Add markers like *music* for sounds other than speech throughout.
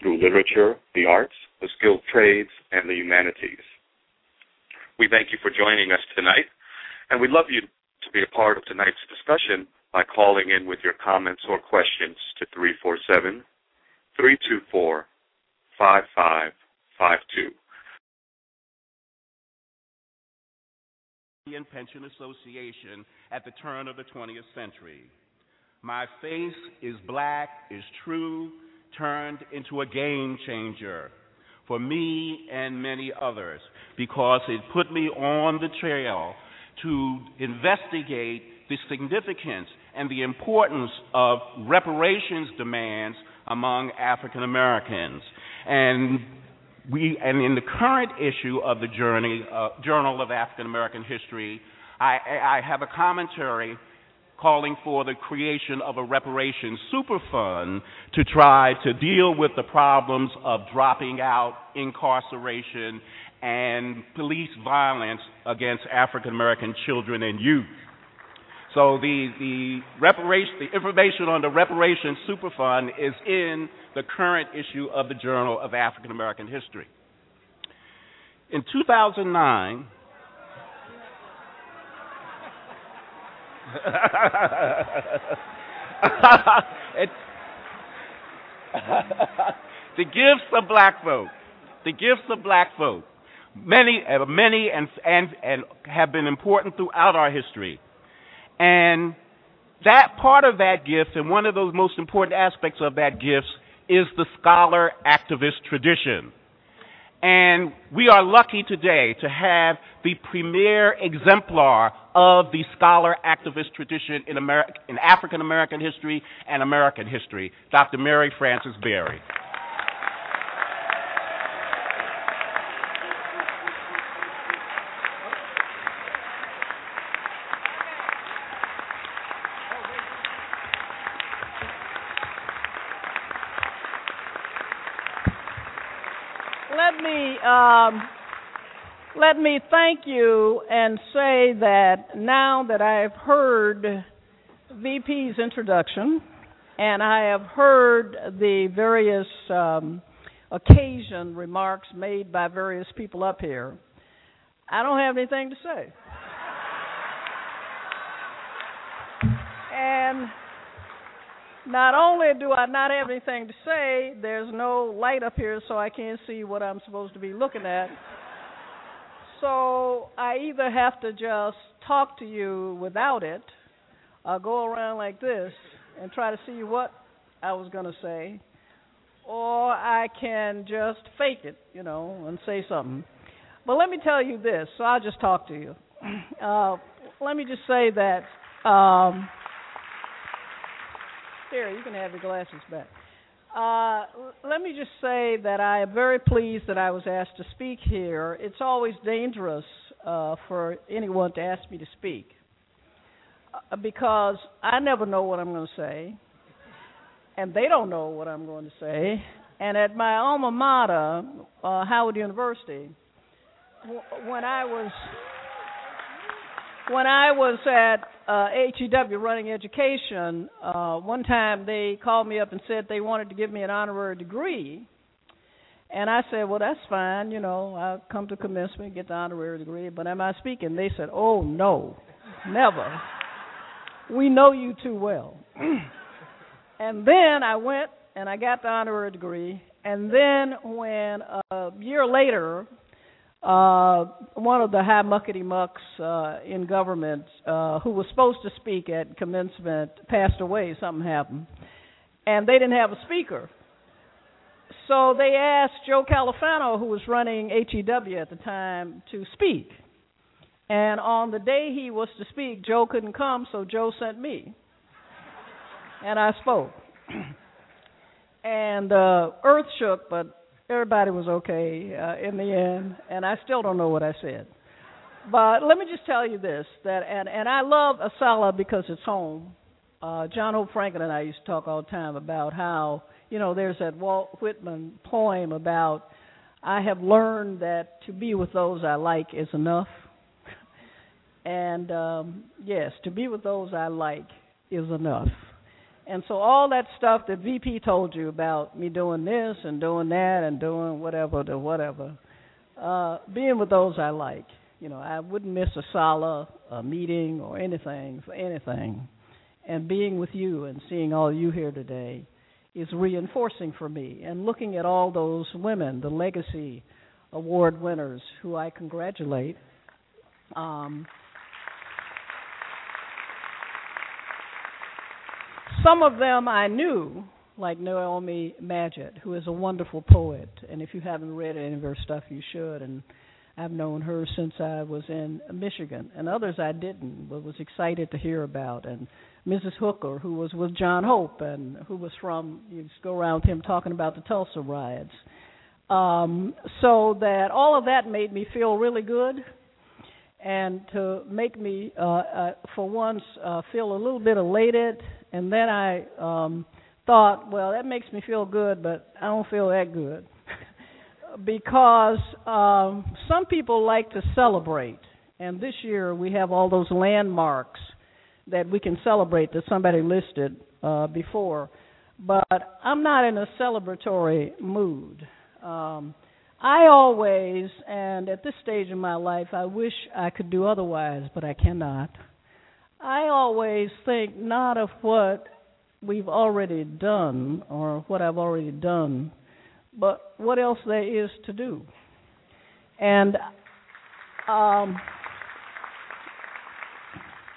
through literature, the arts, the skilled trades, and the humanities. We thank you for joining us tonight, and we'd love you to be a part of tonight's discussion by calling in with your comments or questions to 347 324 5552. Indian Pension Association at the turn of the 20th century. My face is black, is true, turned into a game changer for me and many others because it put me on the trail to investigate the significance and the importance of reparations demands among African Americans. And we and in the current issue of the journey, uh, Journal of African American History, I, I have a commentary calling for the creation of a reparation super fund to try to deal with the problems of dropping out, incarceration, and police violence against African American children and youth. So the the reparation, the information on the reparation super fund is in the current issue of the Journal of African American History. In 2009, *laughs* it, *laughs* the gifts of black folk, the gifts of black folk, many, uh, many, and and and have been important throughout our history, and that part of that gift, and one of those most important aspects of that gift, is the scholar activist tradition. And we are lucky today to have the premier exemplar of the scholar activist tradition in, America, in African American history and American history, Dr. Mary Frances Berry. Um, let me thank you and say that now that I've heard VP's introduction and I have heard the various um, occasion remarks made by various people up here, I don't have anything to say. And not only do I not have anything to say, there's no light up here, so I can't see what I'm supposed to be looking at. So I either have to just talk to you without it, or go around like this and try to see what I was going to say, or I can just fake it, you know, and say something. But let me tell you this, so I'll just talk to you. *clears throat* Uh, let me just say that. Um, here, you can have your glasses back. Uh, let me just say that I am very pleased that I was asked to speak here. It's always dangerous uh, for anyone to ask me to speak uh, because I never know what I'm going to say, and they don't know what I'm going to say. And at my alma mater, uh, Howard University, when I was when I was at uh, HEW running education, uh, one time they called me up and said they wanted to give me an honorary degree. And I said, well, that's fine. You know, I'll come to commencement, get the honorary degree. But am I speaking? They said, oh, no, never. We know you too well. *clears throat* and then I went and I got the honorary degree. And then when a year later, uh, one of the high muckety mucks uh, in government uh, who was supposed to speak at commencement passed away. Something happened, and they didn't have a speaker. So they asked Joe Califano, who was running HEW at the time, to speak. And on the day he was to speak, Joe couldn't come, so Joe sent me. And I spoke. *clears throat* and uh, earth shook, but everybody was okay uh, in the end, and I still don't know what I said. But let me just tell you this: that and and I love ASALH because it's home. Uh, John Hope Franklin and I used to talk all the time about how you know there's that Walt Whitman poem about I have learned that to be with those I like is enough. *laughs* and um yes, to be with those I like is enough. And so all that stuff that VP told you about me doing this and doing that and doing whatever to whatever, uh, being with those I like. You know, I wouldn't miss a sala, a meeting, or anything for anything. And being with you and seeing all you here today is reinforcing for me. And looking at all those women, the legacy award winners, who I congratulate. Um, Some of them I knew, like Naomi Madgett, who is a wonderful poet. And if you haven't read any of her stuff, you should. And I've known her since I was in Michigan. And others I didn't, but was excited to hear about. And Mrs. Hooker, who was with John Hope and who was from, you just go around with him talking about the Tulsa riots. Um, so that all of that made me feel really good and to make me, uh, uh, for once, uh, feel a little bit elated and then I um thought, well, that makes me feel good, but I don't feel that good. *laughs* because um some people like to celebrate. And this year we have all those landmarks that we can celebrate that somebody listed uh before. But I'm not in a celebratory mood. Um I always, and at this stage in my life, I wish I could do otherwise, but I cannot. I always think not of what we've already done or what I've already done, but what else there is to do. And um,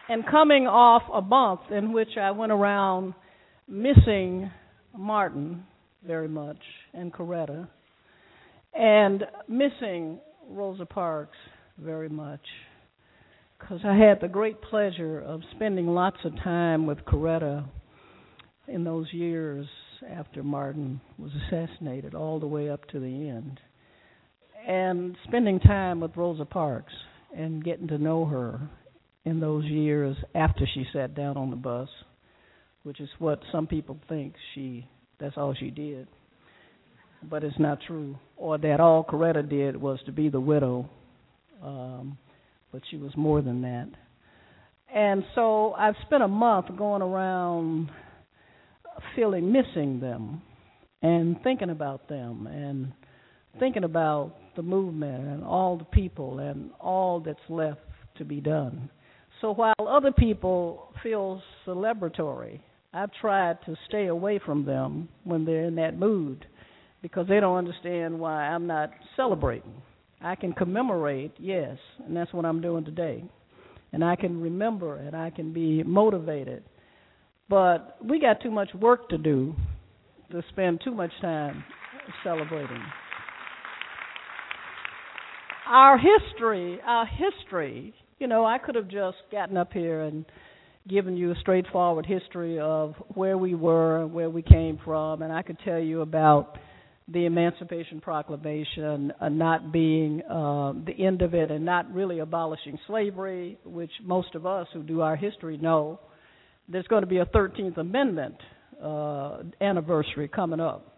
and coming off a month in which I went around missing Martin very much and Coretta and missing Rosa Parks very much because I had the great pleasure of spending lots of time with Coretta in those years after Martin was assassinated, all the way up to the end, and spending time with Rosa Parks and getting to know her in those years after she sat down on the bus, which is what some people think she that's all she did. But it's not true. Or that all Coretta did was to be the widow. Um, but she was more than that. And so I've spent a month going around feeling missing them and thinking about them and thinking about the movement and all the people and all that's left to be done. So while other people feel celebratory, I've tried to stay away from them when they're in that mood because they don't understand why I'm not celebrating. I can commemorate, yes, and that's what I'm doing today. And I can remember and I can be motivated. But we got too much work to do to spend too much time celebrating. Our history, our history, you know, I could have just gotten up here and given you a straightforward history of where we were, and where we came from, and I could tell you about the Emancipation Proclamation uh, not being uh, the end of it and not really abolishing slavery, which most of us who do our history know. There's going to be a 13th Amendment uh, anniversary coming up.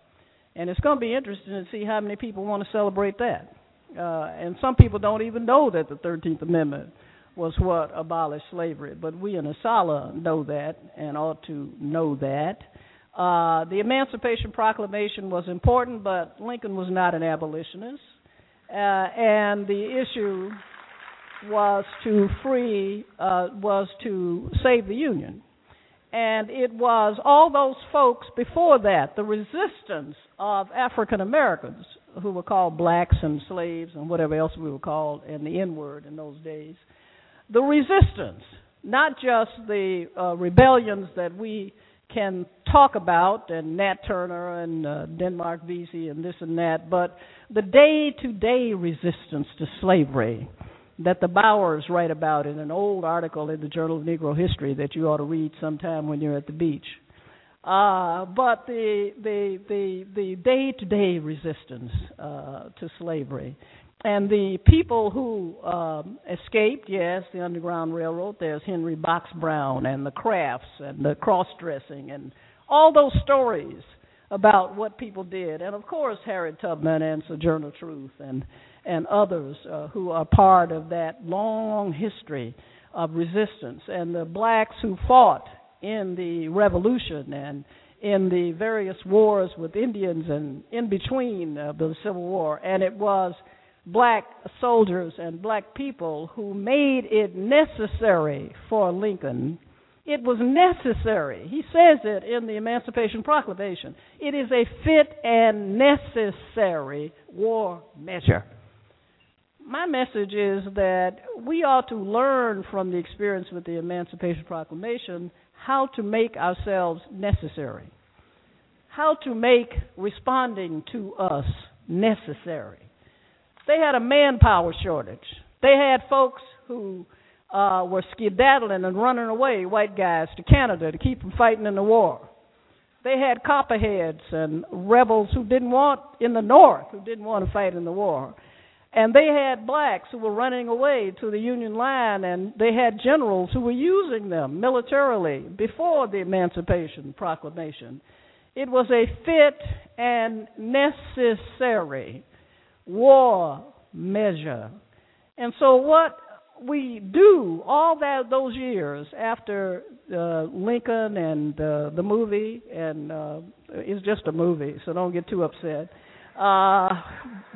And it's going to be interesting to see how many people want to celebrate that. Uh, and some people don't even know that the 13th Amendment was what abolished slavery. But we in ASALH know that and ought to know that. Uh, the Emancipation Proclamation was important, but Lincoln was not an abolitionist. Uh, and the issue was to free, uh, was to save the Union. And it was all those folks before that, the resistance of African Americans, who were called blacks and slaves and whatever else we were called, and the N word in those days. The resistance, not just the uh, rebellions that we can talk about, and Nat Turner and uh, Denmark Vesey and this and that, but the day to day resistance to slavery that the Bauers write about in an old article in the Journal of Negro History that you ought to read sometime when you're at the beach. Uh, but the the the the day to day resistance uh, to slavery, and the people who um, escaped, yes, the Underground Railroad. There's Henry Box Brown and the Crafts and the cross dressing and all those stories about what people did, and of course Harriet Tubman and Sojourner Truth and and others uh, who are part of that long history of resistance, and the blacks who fought in the revolution and in the various wars with Indians and in between uh, the Civil War, and it was black soldiers and black people who made it necessary for Lincoln. It was necessary. He says it in the Emancipation Proclamation. It is a fit and necessary war measure my message is that we ought to learn from the experience with the Emancipation Proclamation how to make ourselves necessary, how to make responding to us necessary. They had a manpower shortage. They had folks who uh, were skedaddling and running away, white guys, to Canada to keep from fighting in the war. They had copperheads and rebels who didn't want in the North, who didn't want to fight in the war. And they had blacks who were running away to the Union line, and they had generals who were using them militarily before the Emancipation Proclamation. It was a fit and necessary war measure. And so, what we do all that those years after uh, Lincoln and uh, the movie, and uh, it's just a movie, so don't get too upset. Uh,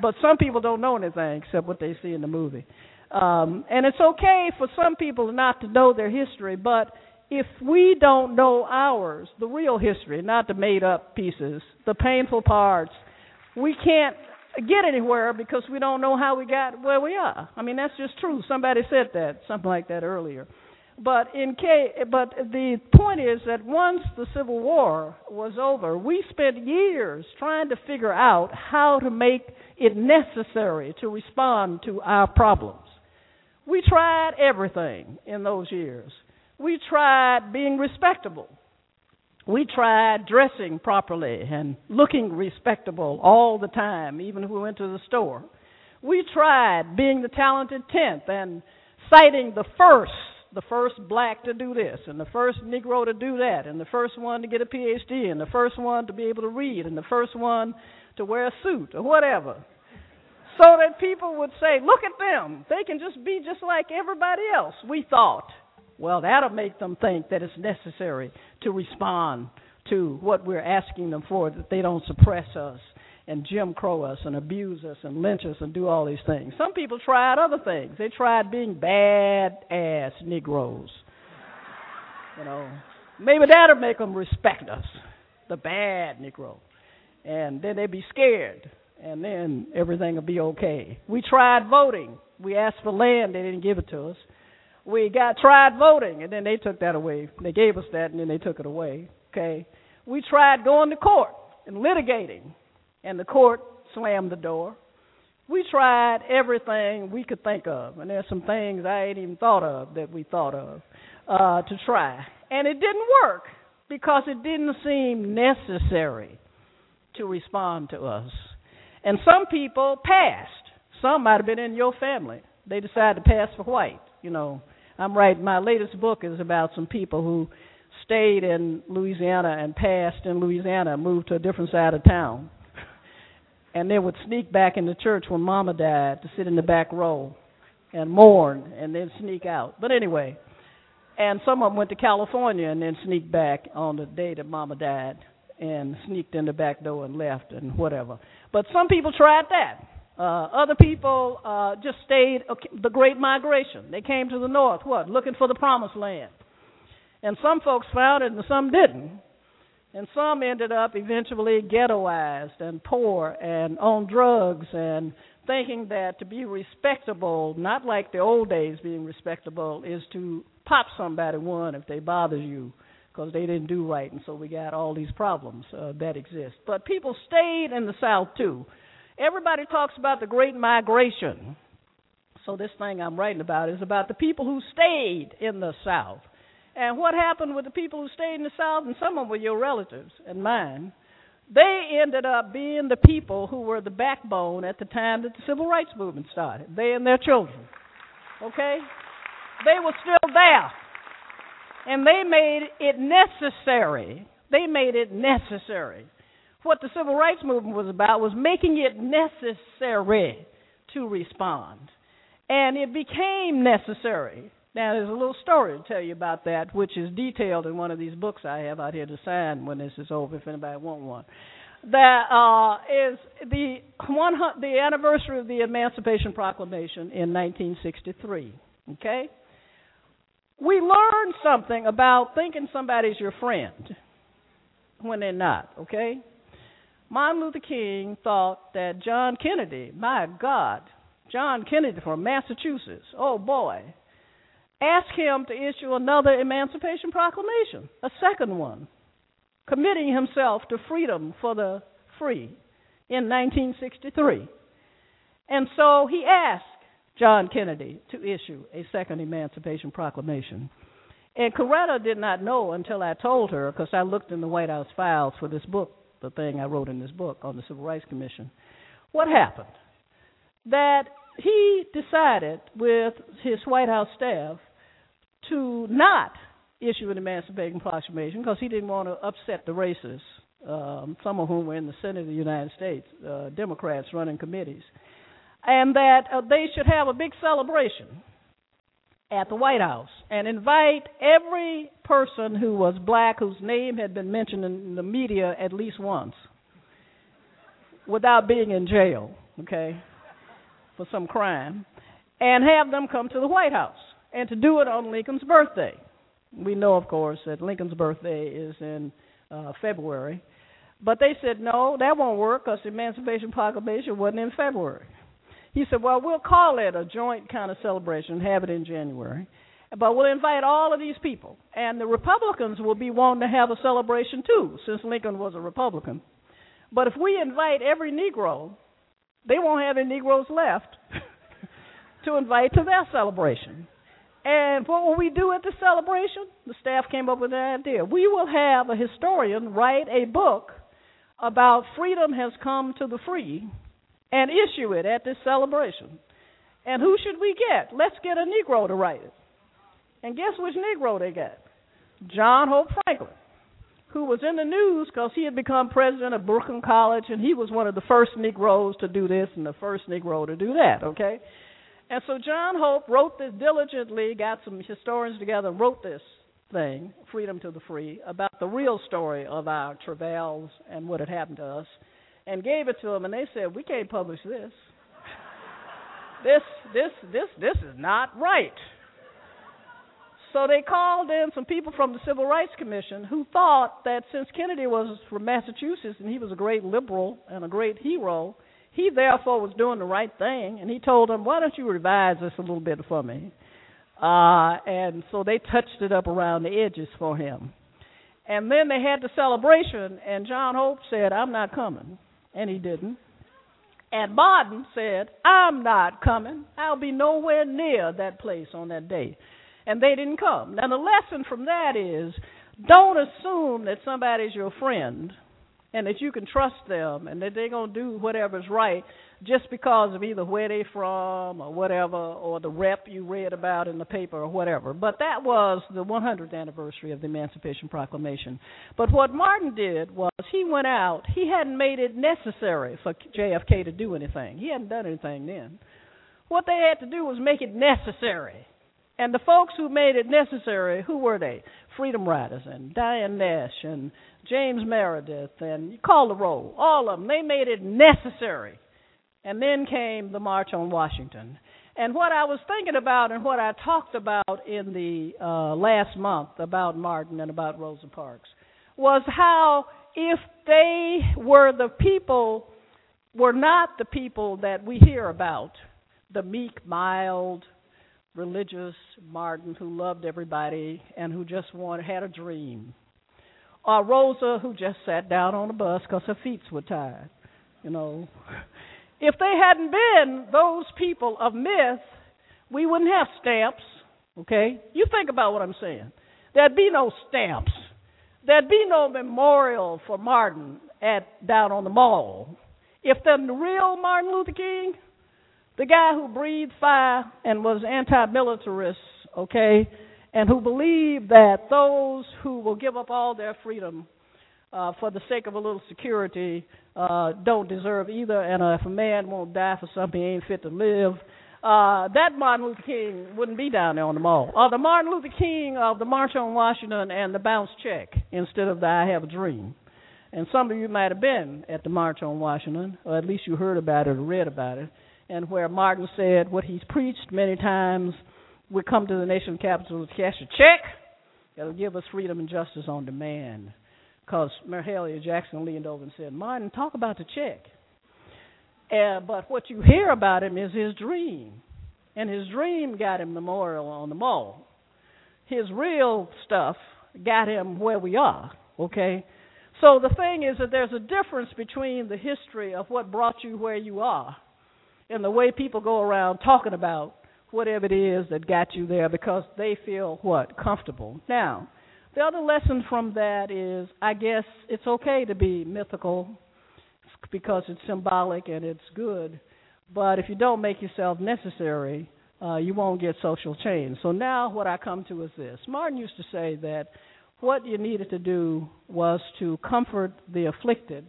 but some people don't know anything except what they see in the movie. Um, and it's okay for some people not to know their history, but if we don't know ours, the real history, not the made up pieces, the painful parts, we can't get anywhere because we don't know how we got where we are. I mean, that's just true. Somebody said that, something like that earlier. But in case, but the point is that once the Civil War was over, we spent years trying to figure out how to make it necessary to respond to our problems. We tried everything in those years. We tried being respectable. We tried dressing properly and looking respectable all the time, even if we went to the store. We tried being the talented tenth and citing the first the first black to do this, and the first Negro to do that, and the first one to get a PhD, and the first one to be able to read, and the first one to wear a suit or whatever. So that people would say, look at them. They can just be just like everybody else. We thought, well, that'll make them think that it's necessary to respond to what we're asking them for, that they don't suppress us and Jim Crow us and abuse us and lynch us and do all these things. Some people tried other things. They tried being bad ass Negroes. You know, maybe that'll make them respect us, the bad Negro. And then they'd be scared, and then everything will be okay. We tried voting. We asked for land, they didn't give it to us. We got tried voting, and then they took that away. They gave us that, and then they took it away. Okay. We tried going to court and litigating and the court slammed the door. We tried everything we could think of, and there's some things I ain't even thought of that we thought of uh, to try, and it didn't work because it didn't seem necessary to respond to us. And some people passed. Some might have been in your family. They decided to pass for white. You know, I'm writing my latest book is about some people who stayed in Louisiana and passed in Louisiana, moved to a different side of town and they would sneak back in the church when Mama died to sit in the back row and mourn, and then sneak out. But anyway, and some of them went to California and then sneaked back on the day that Mama died and sneaked in the back door and left and whatever. But some people tried that. Uh, other people uh, just stayed okay, the Great Migration. They came to the north, what, looking for the Promised Land. And some folks found it and some didn't. And some ended up eventually ghettoized and poor and on drugs and thinking that to be respectable, not like the old days being respectable, is to pop somebody one if they bother you because they didn't do right. And so we got all these problems uh, that exist. But people stayed in the South too. Everybody talks about the Great Migration. So this thing I'm writing about is about the people who stayed in the South And what happened with the people who stayed in the South, and some of them were your relatives and mine, they ended up being the people who were the backbone at the time that the civil rights movement started. They and their children. Okay? They were still there. And they made it necessary. They made it necessary. What the civil rights movement was about was making it necessary to respond. And it became necessary. Now, there's a little story to tell you about that, which is detailed in one of these books I have out here to sign when this is over, if anybody wants one. That uh, is the one the anniversary of the Emancipation Proclamation in 1963. Okay, we learned something about thinking somebody's your friend when they're not. Okay, Martin Luther King thought that John Kennedy, my God, John Kennedy from Massachusetts, oh boy, asked him to issue another Emancipation Proclamation, a second one, committing himself to freedom for the free in 1963. And so he asked John Kennedy to issue a second Emancipation Proclamation. And Coretta did not know until I told her, because I looked in the White House files for this book, the thing I wrote in this book on the Civil Rights Commission. What happened? That he decided with his White House staff to not issue an emancipation proclamation because he didn't want to upset the racists, um, some of whom were in the Senate of the United States, uh, Democrats running committees, and that uh, they should have a big celebration at the White House and invite every person who was black whose name had been mentioned in the media at least once without being in jail, okay, for some crime, and have them come to the White House and to do it on Lincoln's birthday. We know, of course, that Lincoln's birthday is in uh, February. But they said, no, that won't work because the Emancipation Proclamation wasn't in February. He said, well, we'll call it a joint kind of celebration, have it in January. But we'll invite all of these people. And the Republicans will be wanting to have a celebration too, since Lincoln was a Republican. But if we invite every Negro, they won't have any Negroes left *laughs* to invite to their celebration. And what will we do at the celebration? The staff came up with an idea. We will have a historian write a book about freedom has come to the free and issue it at this celebration. And who should we get? Let's get a Negro to write it. And guess which Negro they got? John Hope Franklin, who was in the news because he had become president of Brooklyn College, and he was one of the first Negroes to do this and the first Negro to do that, okay? And so John Hope wrote this diligently, got some historians together, and wrote this thing, Freedom to the Free, about the real story of our travails and what had happened to us, and gave it to them. And they said, "We can't publish this. this, this, this, this is not right." So they called in some people from the Civil Rights Commission who thought that since Kennedy was from Massachusetts and he was a great liberal and a great hero, he therefore was doing the right thing, and he told them, "Why don't you revise this a little bit for me?" Uh, and so they touched it up around the edges for him. And then they had the celebration, and John Hope said, "I'm not coming," and he didn't. And Martin said, "I'm not coming. I'll be nowhere near that place on that day." And they didn't come. Now the lesson from that is, don't assume that somebody's your friend and that you can trust them and that they're going to do whatever's right just because of either where they're from or whatever or the rep you read about in the paper or whatever. But that was the 100th anniversary of the Emancipation Proclamation. But what Martin did was he went out, he hadn't made it necessary for JFK to do anything. He hadn't done anything then. What they had to do was make it necessary. And the folks who made it necessary, who were they? Freedom Riders and Diane Nash and James Meredith and you call the roll, all of them. They made it necessary. And then came the March on Washington. And what I was thinking about and what I talked about in the uh, last month about Martin and about Rosa Parks was how if they were the people, were not the people that we hear about, the meek, mild, religious Martin who loved everybody and who just wanted had a dream or Rosa, who just sat down on the bus because her feet were tired. You know, if they hadn't been those people of myth, we wouldn't have stamps. Okay, you think about what I'm saying. There'd be no stamps. There'd be no memorial for Martin at down on the mall. If the real Martin Luther King, the guy who breathed fire and was anti-militarist, okay, and who believed that those who will give up all their freedom uh, for the sake of a little security uh, don't deserve either, and uh, if a man won't die for something he ain't fit to live, uh, that Martin Luther King wouldn't be down there on the mall. Or the Martin Luther King of the March on Washington and the bounce check instead of the I Have a Dream. And some of you might have been at the March on Washington, or at least you heard about it or read about it, and where Martin said what he's preached many times we come to the nation capital to cash a check that'll give us freedom and justice on demand. Because Mahalia Jackson leaned over and said, Martin, talk about the check. Uh, but what you hear about him is his dream. And his dream got him memorial on the mall. His real stuff got him where we are, okay? So the thing is that there's a difference between the history of what brought you where you are and the way people go around talking about whatever it is that got you there because they feel what? Comfortable. Now, the other lesson from that is I guess it's okay to be mythical because it's symbolic and it's good, but if you don't make yourself necessary, uh, you won't get social change. So now what I come to is this. Martin used to say that what you needed to do was to comfort the afflicted,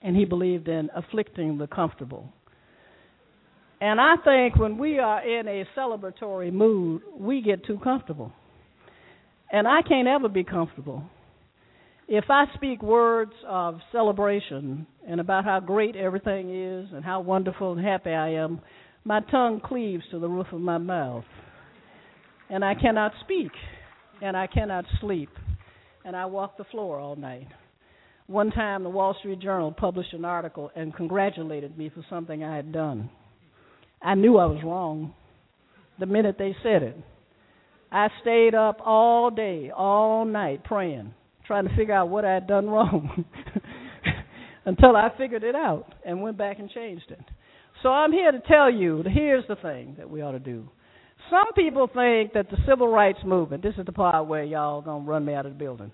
and he believed in afflicting the comfortable. And I think when we are in a celebratory mood, we get too comfortable. And I can't ever be comfortable. If I speak words of celebration and about how great everything is and how wonderful and happy I am, my tongue cleaves to the roof of my mouth. And I cannot speak. And I cannot sleep. And I walk the floor all night. One time, the Wall Street Journal published an article and congratulated me for something I had done. I knew I was wrong the minute they said it. I stayed up all day, all night praying, trying to figure out what I had done wrong *laughs* until I figured it out and went back and changed it. So I'm here to tell you here's the thing that we ought to do. Some people think that the civil rights movement, this is the part where y'all going to run me out of the building.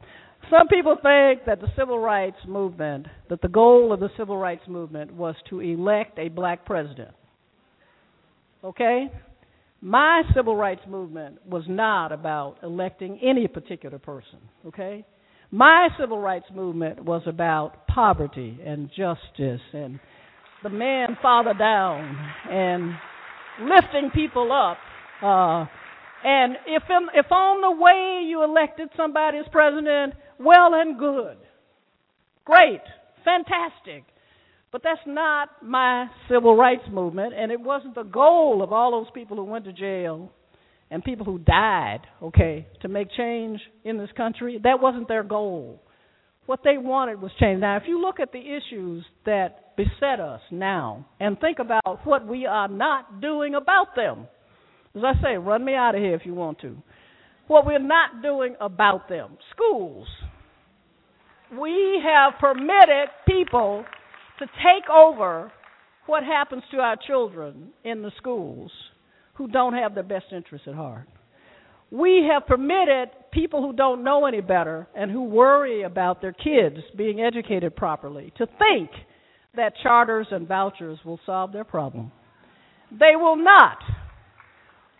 Some people think that the civil rights movement, that the goal of the civil rights movement was to elect a black president. Okay? My civil rights movement was not about electing any particular person. Okay? My civil rights movement was about poverty and justice and the man father down and lifting people up. Uh, and if in, if on the way you elected somebody as president, well and good, great, fantastic. But that's not my civil rights movement, and it wasn't the goal of all those people who went to jail and people who died, okay, to make change in this country. That wasn't their goal. What they wanted was change. Now, if you look at the issues that beset us now and think about what we are not doing about them, as I say, run me out of here if you want to. What we're not doing about them. Schools. We have permitted people to take over what happens to our children in the schools who don't have their best interests at heart. We have permitted people who don't know any better and who worry about their kids being educated properly to think that charters and vouchers will solve their problem. They will not.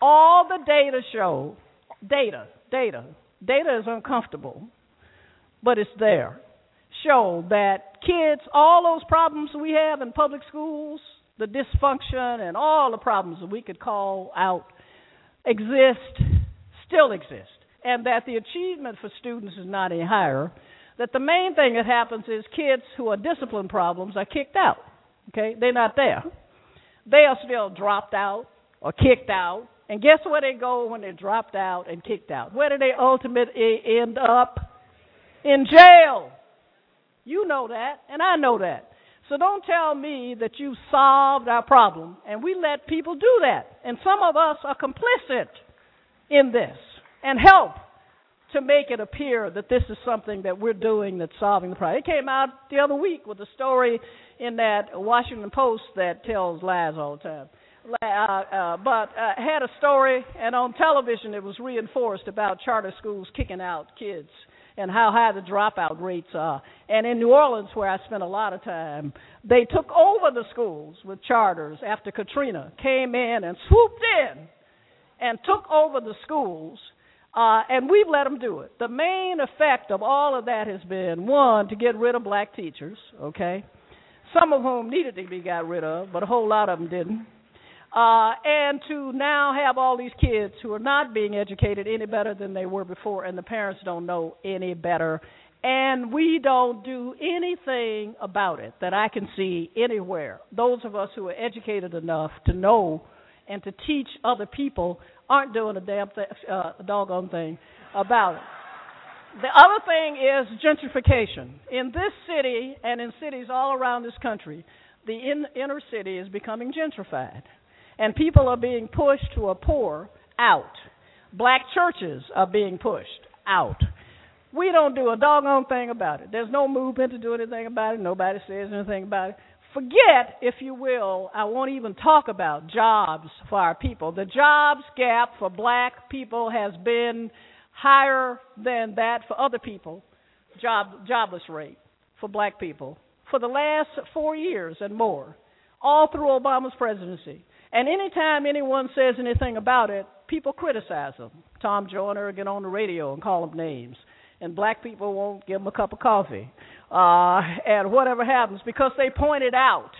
All the data show, data, data, data is uncomfortable, but it's there show that kids, all those problems we have in public schools, the dysfunction and all the problems that we could call out exist, still exist, and that the achievement for students is not any higher. That the main thing that happens is kids who are discipline problems are kicked out. Okay, they're not there. They are still dropped out or kicked out. And guess where they go when they're dropped out and kicked out? Where do they ultimately end up? In jail. You know that, and I know that. So don't tell me that you've solved our problem, and we let people do that. And some of us are complicit in this and help to make it appear that this is something that we're doing that's solving the problem. It came out the other week with a story in that Washington Post that tells lies all the time. uh, uh, but uh, had a story, and on television it was reinforced about charter schools kicking out kids and how high the dropout rates are. And in New Orleans, where I spent a lot of time, they took over the schools with charters after Katrina came in and swooped in and took over the schools. Uh, and we've let them do it. The main effect of all of that has been one to get rid of black teachers, okay, some of whom needed to be got rid of, but a whole lot of them didn't uh, and to now have all these kids who are not being educated any better than they were before, and the parents don't know any better. And we don't do anything about it that I can see anywhere. Those of us who are educated enough to know and to teach other people aren't doing a damn th- uh, doggone thing about it. The other thing is gentrification. In this city and in cities all around this country, the in- inner city is becoming gentrified and people are being pushed who are poor out. Black churches are being pushed out. We don't do a doggone thing about it. There's no movement to do anything about it. Nobody says anything about it. Forget, if you will, I won't even talk about jobs for our people. The jobs gap for black people has been higher than that for other people, job jobless rate for black people for the last four years and more, all through Obama's presidency. And anytime anyone says anything about it, people criticize them. Tom Joyner get on the radio and call them names. And black people won't give them a cup of coffee. Uh, and whatever happens, because they point it out.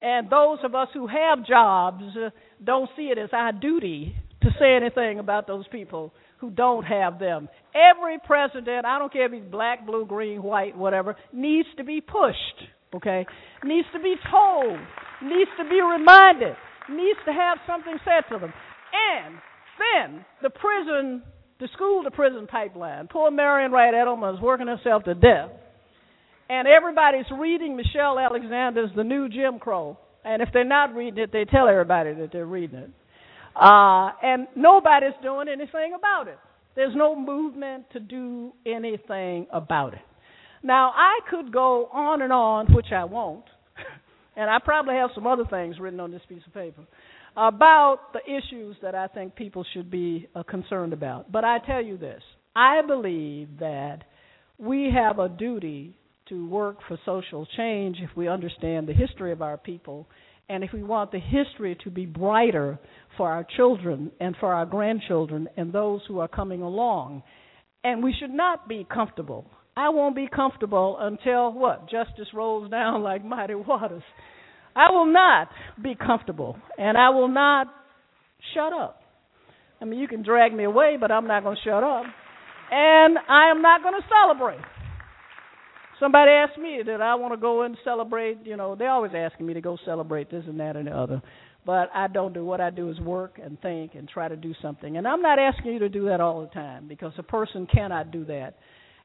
And those of us who have jobs uh, don't see it as our duty to say anything about those people who don't have them. Every president, I don't care if he's black, blue, green, white, whatever, needs to be pushed, okay? Needs to be told, needs to be reminded needs to have something said to them. And then the prison, the school to prison pipeline. Poor Marian Wright Edelman is working herself to death. And everybody's reading Michelle Alexander's The New Jim Crow. And if they're not reading it, they tell everybody that they're reading it. Uh, and nobody's doing anything about it. There's no movement to do anything about it. Now, I could go on and on, which I won't, and I probably have some other things written on this piece of paper about the issues that I think people should be uh, concerned about. But I tell you this I believe that we have a duty to work for social change if we understand the history of our people and if we want the history to be brighter for our children and for our grandchildren and those who are coming along. And we should not be comfortable I won't be comfortable until what? Justice rolls down *laughs* like mighty waters. I will not be comfortable, and I will not shut up. I mean, you can drag me away, but I'm not going to shut up. And I am not going to celebrate. Somebody asked me that I want to go and celebrate. You know, they're always asking me to go celebrate this and that and the other. But I don't do what I do is work and think and try to do something. And I'm not asking you to do that all the time because a person cannot do that.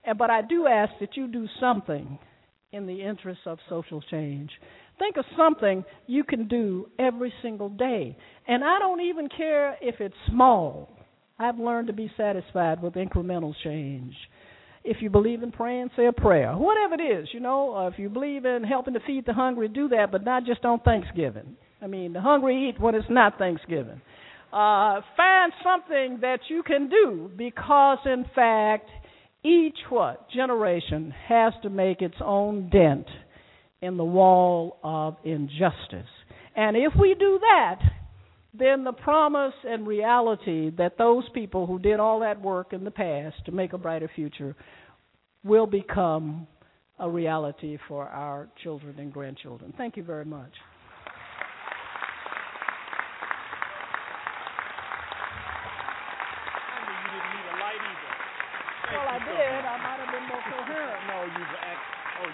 And, but I do ask that you do something in the interest of social change. Think of something you can do every single day. And I don't even care if it's small. I've learned to be satisfied with incremental change. If you believe in praying, say a prayer. Whatever it is, you know, uh, if you believe in helping to feed the hungry, do that, but not just on Thanksgiving. I mean, the hungry eat when it's not Thanksgiving. Uh, find something that you can do because, in fact, each what generation has to make its own dent in the wall of injustice. And if we do that, then the promise and reality that those people who did all that work in the past to make a brighter future will become a reality for our children and grandchildren. Thank you very much. I did, I might have been more coherent. No, you were act- oh,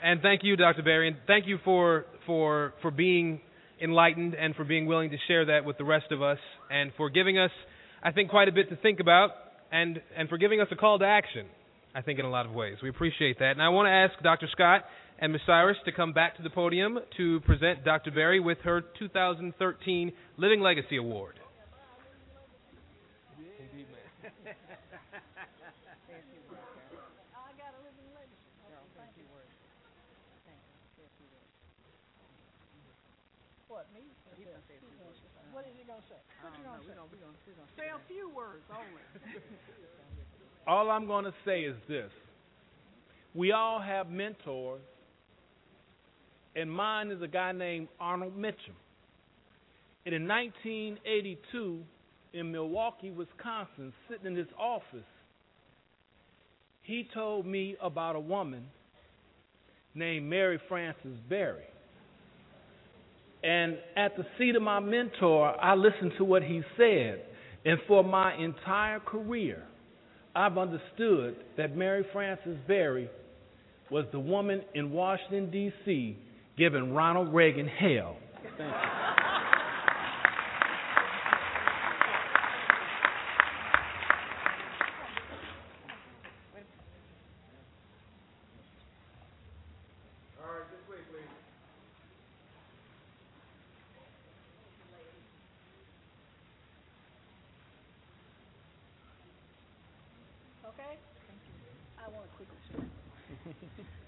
And thank you, Dr. Berry, and thank you for for for being enlightened and for being willing to share that with the rest of us, and for giving us, I think, quite a bit to think about and, and for giving us a call to action, I think, in a lot of ways. We appreciate that. And I want to ask Dr. Scott and Ms. Cyrus to come back to the podium to present Dr. Berry with her 2013 Living Legacy Award. What is he gonna say? What you gonna say? Say a few words only. *laughs* All I'm going to say is this. We all have mentors, and mine is a guy named Arnold Mitchem. And in 1982, in Milwaukee, Wisconsin, sitting in his office, he told me about a woman named Mary Frances Berry. And at the seat of my mentor, I listened to what he said. And for my entire career, I've understood that Mary Frances Berry was the woman in Washington, D.C., giving Ronald Reagan hell. Thank you. Okay? I want to quickly say.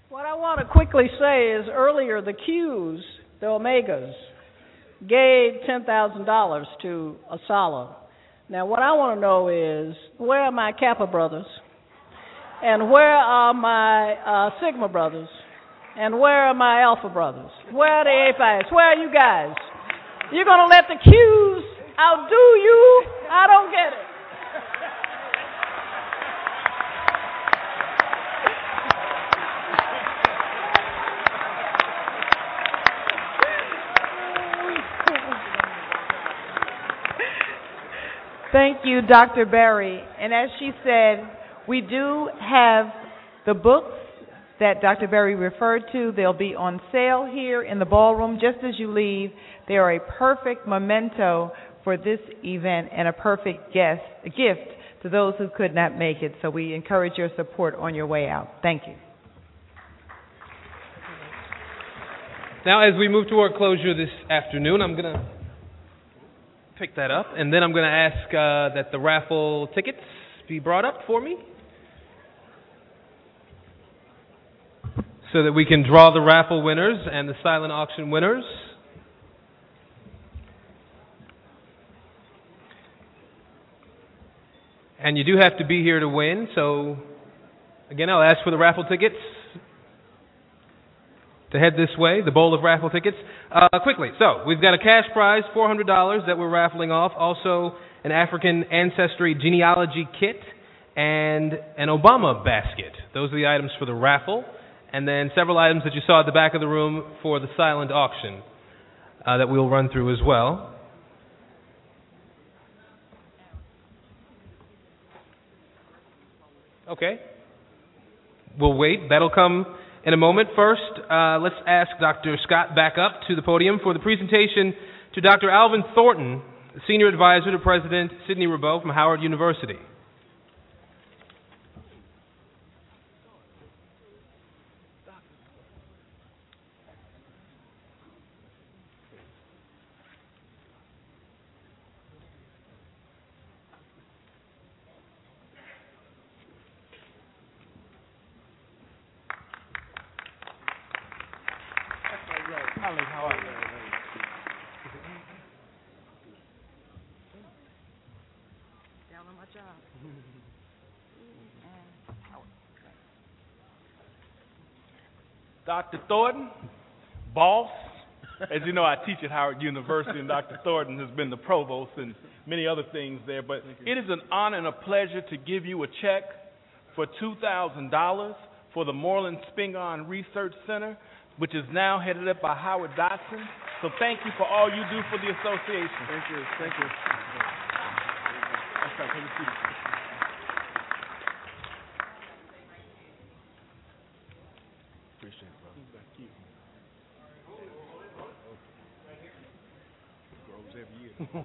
what I want to quickly say is earlier the Qs, the Omegas, gave ten thousand dollars to ASALH. Now what I want to know is where are my Kappa brothers? And where are my uh, Sigma brothers? And where are my Alpha brothers? Where are the A Phi's? Where are you guys? You're gonna let the Qs outdo you? I don't get it. Thank you, Dr. Berry. And as she said, we do have the books that Dr. Berry referred to. They'll be on sale here in the ballroom just as you leave. They are a perfect memento for this event and a perfect guest, a gift to those who could not make it. So we encourage your support on your way out. Thank you. Now, as we move toward closure this afternoon, I'm going to pick that up, and then I'm going to ask uh, that the raffle tickets be brought up for me so that we can draw the raffle winners and the silent auction winners. And you do have to be here to win, so again, I'll ask for the raffle tickets to head this way, the bowl of raffle tickets. Uh, quickly, so we've got a cash prize, $400 that we're raffling off, also an African ancestry genealogy kit, and an Obama basket. Those are the items for the raffle, and then several items that you saw at the back of the room for the silent auction uh, that we'll run through as well. Okay. We'll wait. That'll come in a moment. First, uh, let's ask Dr. Scott back up to the podium for the presentation to Dr. Alvin Thornton, Senior Advisor to President Sidney Ribeau from Howard University. Holly, how are you? Down on my job. Dr. Thornton, boss. As you know, I teach at Howard University, and Dr. Thornton has been the provost and many other things there. But it is an honor and a pleasure to give you a check for $2,000 for the Moreland Spingarn Research Center, which is now headed up by Howard Dodson. So thank you for all you do for the association. Thank you. Thank you.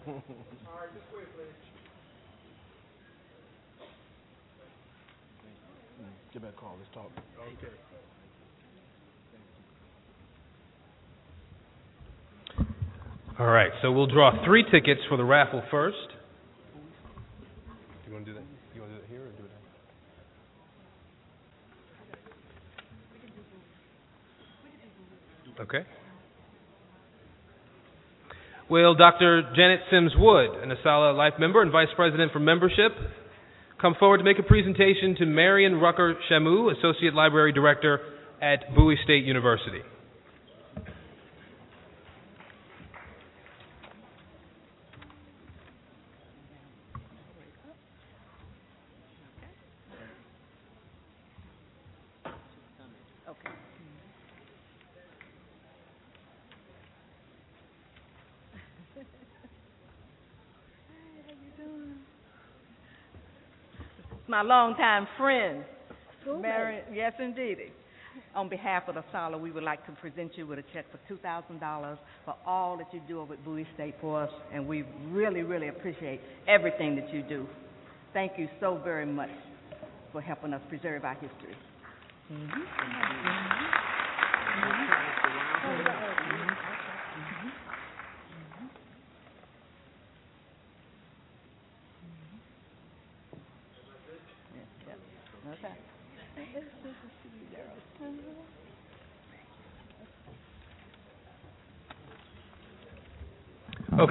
All right. Give me a call. Let's talk. Okay. All right, so we'll draw three tickets for the raffle first. You want to do that? You want to do that here or do it? Okay. Will Dr. Janet Sims Wood, an ASALH Life member and Vice President for Membership, come forward to make a presentation to Marion Rucker Shamu, Associate Library Director at Bowie State University? My longtime friend, Mary. Yes, indeed. On behalf of the Sala, we would like to present you with a check for two thousand dollars for all that you do over at Bowie State for us, and we really, really appreciate everything that you do. Thank you so very much for helping us preserve our history. Mm-hmm.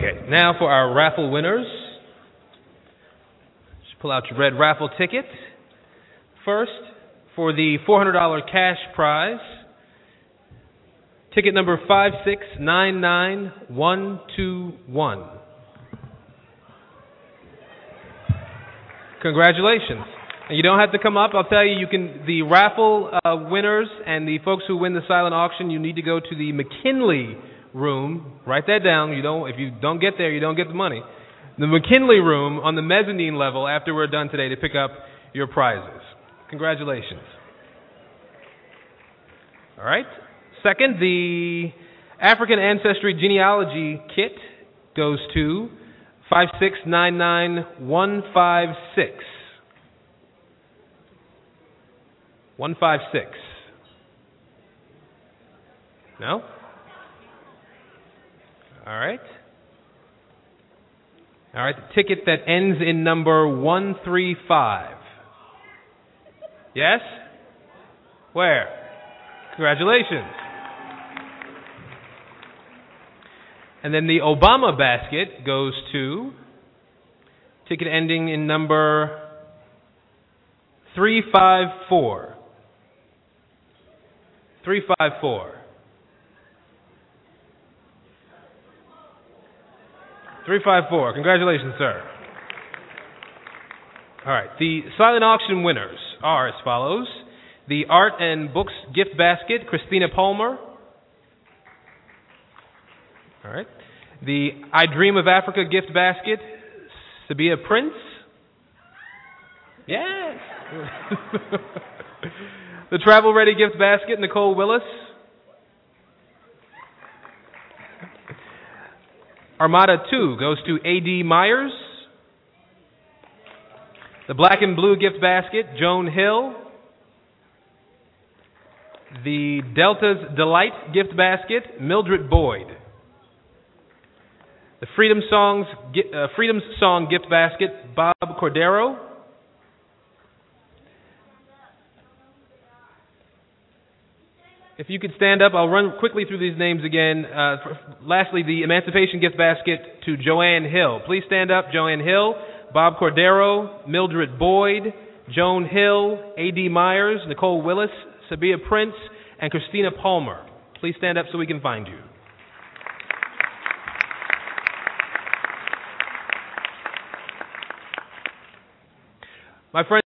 Okay, now for our raffle winners. Just pull out your red raffle ticket. First, for the $400 cash prize, ticket number 5699121. Congratulations. And you don't have to come up. I'll tell you, you can. The raffle uh, winners and the folks who win the silent auction, you need to go to the McKinley room. Write that down. You don't. If you don't get there, you don't get the money. The McKinley room on the mezzanine level after we're done today to pick up your prizes. Congratulations. All right. Second, the African Ancestry Genealogy Kit goes to five six nine nine one five six. 156. No? All right. All right, the ticket that ends in number 135. Yes? Where? Congratulations. And then the Obama basket goes to ticket ending in number 354. 354. 354. Congratulations, sir. All right. The silent auction winners are as follows the Art and Books gift basket, Christina Palmer. All right. The I Dream of Africa gift basket, Sabia Prince. Yes. *laughs* the Travel Ready gift basket, Nicole Willis. Armada 2 goes to A.D. Myers. The Black and Blue gift basket, Joan Hill. The Delta's Delight gift basket, Mildred Boyd. The Freedom Songs uh, Freedom Song gift basket, Bob Cordero. If you could stand up, I'll run quickly through these names again. Uh, for, lastly, the Emancipation Gift Basket to Joanne Hill. Please stand up, Joanne Hill, Bob Cordero, Mildred Boyd, Joan Hill, A.D. Myers, Nicole Willis, Sabia Prince, and Christina Palmer. Please stand up so we can find you. My friend.